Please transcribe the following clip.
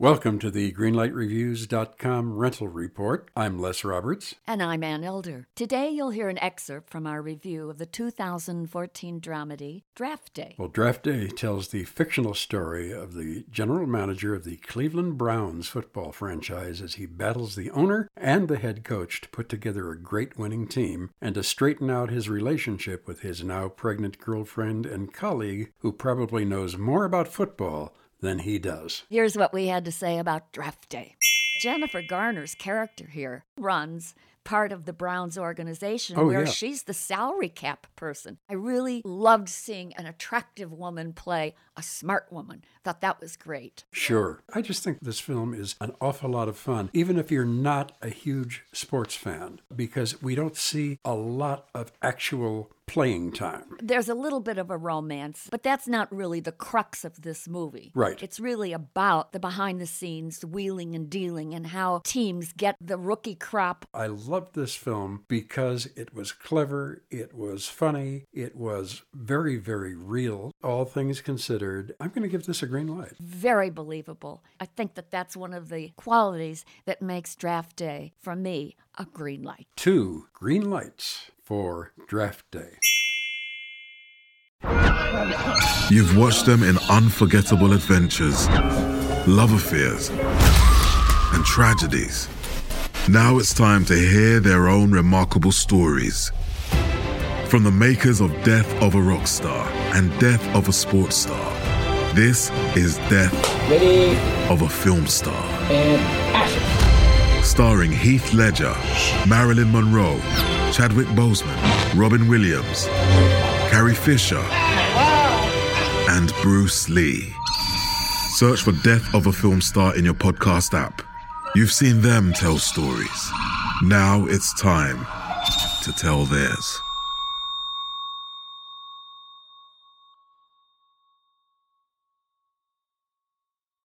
Welcome to the GreenlightReviews.com rental report. I'm Les Roberts. And I'm Ann Elder. Today you'll hear an excerpt from our review of the 2014 dramedy Draft Day. Well, Draft Day tells the fictional story of the general manager of the Cleveland Browns football franchise as he battles the owner and the head coach to put together a great winning team and to straighten out his relationship with his now pregnant girlfriend and colleague who probably knows more about football than he does. Here's what we had to say about draft day. Jennifer Garner's character here runs part of the Browns organization Oh, where yeah. she's the salary cap person. I really loved seeing an attractive woman play a smart woman. Thought that was great. Sure. I just think this film is an awful lot of fun, even if you're not a huge sports fan, because we don't see a lot of actual playing time. There's a little bit of a romance, but that's not really the crux of this movie. Right. It's really about the behind the scenes, wheeling and dealing, and how teams get the rookie crop. I loved this film because it was clever, it was funny, it was very, very real, all things considered. I'm going to give this a green light. Very believable. I think that that's one of the qualities that makes draft day, for me, a green light. Two green lights for Draft Day. You've watched them in unforgettable adventures, love affairs, and tragedies. Now it's time to hear their own remarkable stories. From the makers of Death of a Rock Star and Death of a Sports Star, this is Death Ready of a Film Star. and action. Starring Heath Ledger, Marilyn Monroe, Chadwick Boseman, Robin Williams, Carrie Fisher, and Bruce Lee. Search for Death of a Film Star in your podcast app. You've seen them tell stories. Now it's time to tell theirs.